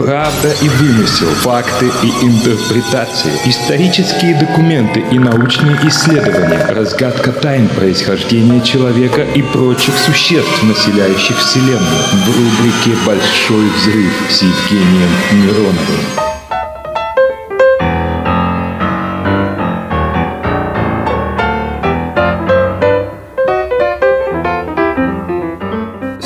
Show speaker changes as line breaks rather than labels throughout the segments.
Правда и вымысел, факты и интерпретации, исторические документы и научные исследования, разгадка тайн происхождения человека и прочих существ, населяющих Вселенную в рубрике «Большой взрыв» с Евгением Мироновым.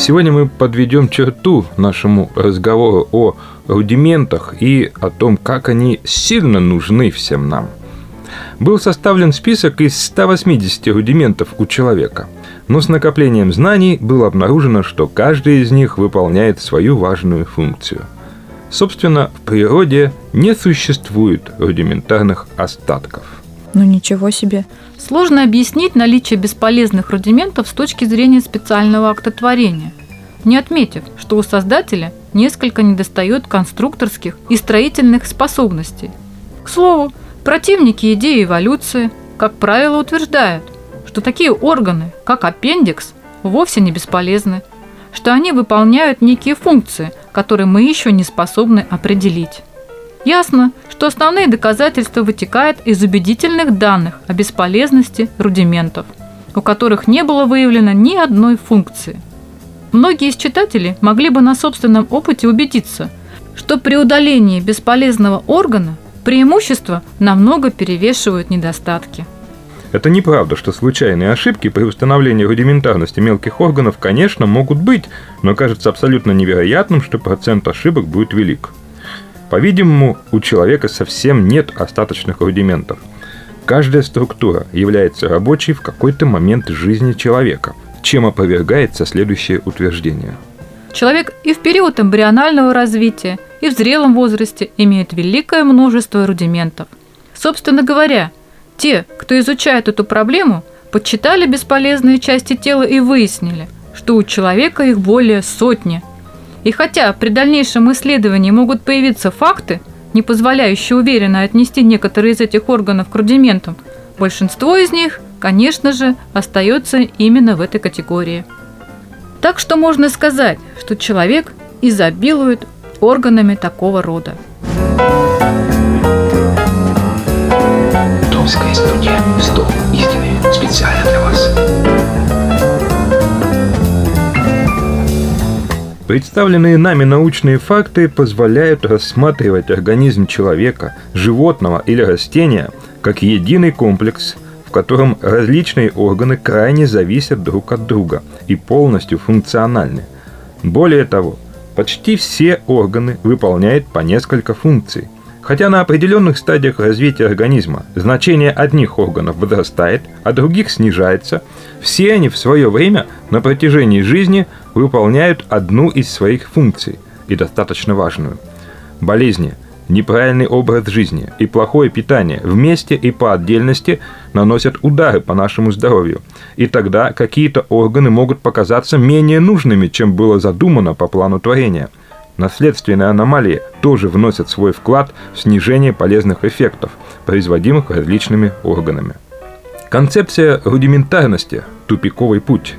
Сегодня мы подведем черту нашему разговору о рудиментах и о том, как они сильно нужны всем нам. Был составлен список из 180 рудиментов у человека, но с накоплением знаний было обнаружено, что каждый из них выполняет свою важную функцию. Собственно, в природе не существует рудиментарных остатков.
Ну ничего себе.
Сложно объяснить наличие бесполезных рудиментов с точки зрения специального актотворения, не отметив, что у создателя несколько недостает конструкторских и строительных способностей. К слову, противники идеи эволюции, как правило, утверждают, что такие органы, как аппендикс, вовсе не бесполезны, что они выполняют некие функции, которые мы еще не способны определить. Ясно, что основные доказательства вытекают из убедительных данных о бесполезности рудиментов, у которых не было выявлено ни одной функции. Многие из читателей могли бы на собственном опыте убедиться, что при удалении бесполезного органа преимущества намного перевешивают недостатки.
Это неправда, что случайные ошибки при установлении рудиментарности мелких органов, конечно, могут быть, но кажется абсолютно невероятным, что процент ошибок будет велик. По-видимому, у человека совсем нет остаточных рудиментов. Каждая структура является рабочей в какой-то момент жизни человека, чем опровергается следующее утверждение.
Человек и в период эмбрионального развития, и в зрелом возрасте имеет великое множество рудиментов. Собственно говоря, те, кто изучает эту проблему, подсчитали бесполезные части тела и выяснили, что у человека их более сотни – и хотя при дальнейшем исследовании могут появиться факты, не позволяющие уверенно отнести некоторые из этих органов к рудиментам, большинство из них, конечно же, остается именно в этой категории. Так что можно сказать, что человек изобилует органами такого рода.
Томская студия. Стоп истины. Специально для вас.
Представленные нами научные факты позволяют рассматривать организм человека, животного или растения как единый комплекс, в котором различные органы крайне зависят друг от друга и полностью функциональны. Более того, почти все органы выполняют по несколько функций. Хотя на определенных стадиях развития организма значение одних органов возрастает, а других снижается, все они в свое время на протяжении жизни выполняют одну из своих функций, и достаточно важную. Болезни, неправильный образ жизни и плохое питание вместе и по отдельности наносят удары по нашему здоровью. И тогда какие-то органы могут показаться менее нужными, чем было задумано по плану творения – Наследственные аномалии тоже вносят свой вклад в снижение полезных эффектов, производимых различными органами. Концепция рудиментарности – тупиковый путь,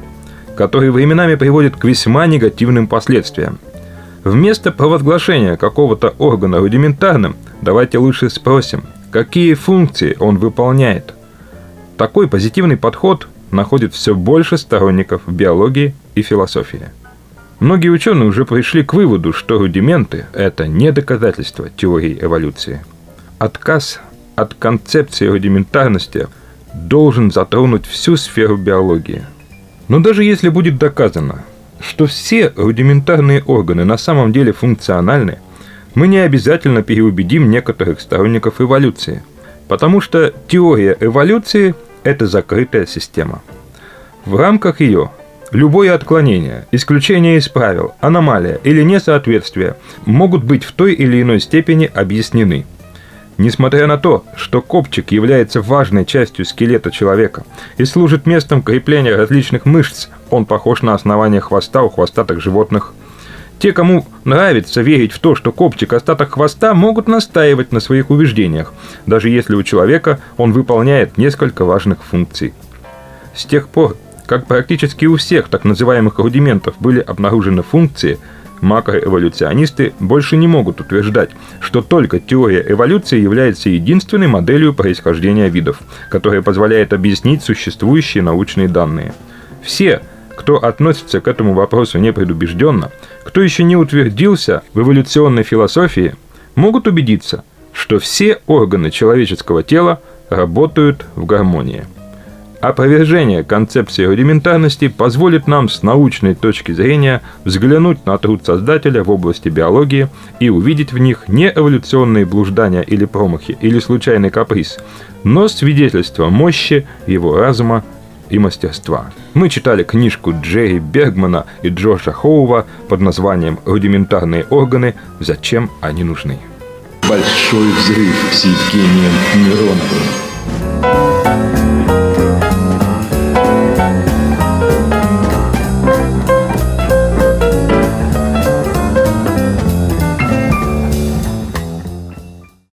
который временами приводит к весьма негативным последствиям. Вместо провозглашения какого-то органа рудиментарным, давайте лучше спросим, какие функции он выполняет. Такой позитивный подход находит все больше сторонников в биологии и философии. Многие ученые уже пришли к выводу, что рудименты – это не доказательство теории эволюции. Отказ от концепции рудиментарности должен затронуть всю сферу биологии. Но даже если будет доказано, что все рудиментарные органы на самом деле функциональны, мы не обязательно переубедим некоторых сторонников эволюции, потому что теория эволюции – это закрытая система. В рамках ее Любое отклонение, исключение из правил, аномалия или несоответствие могут быть в той или иной степени объяснены. Несмотря на то, что копчик является важной частью скелета человека и служит местом крепления различных мышц, он похож на основание хвоста у хвостатых животных. Те, кому нравится верить в то, что копчик – остаток хвоста, могут настаивать на своих убеждениях, даже если у человека он выполняет несколько важных функций. С тех пор, как практически у всех так называемых рудиментов были обнаружены функции, Макроэволюционисты больше не могут утверждать, что только теория эволюции является единственной моделью происхождения видов, которая позволяет объяснить существующие научные данные. Все, кто относится к этому вопросу непредубежденно, кто еще не утвердился в эволюционной философии, могут убедиться, что все органы человеческого тела работают в гармонии. Опровержение концепции рудиментарности позволит нам с научной точки зрения взглянуть на труд Создателя в области биологии и увидеть в них не эволюционные блуждания или промахи, или случайный каприз, но свидетельство мощи его разума и мастерства. Мы читали книжку Джерри Бергмана и Джорджа Хоува под названием «Рудиментарные органы. Зачем они нужны?».
Большой взрыв с Евгением Мироновым.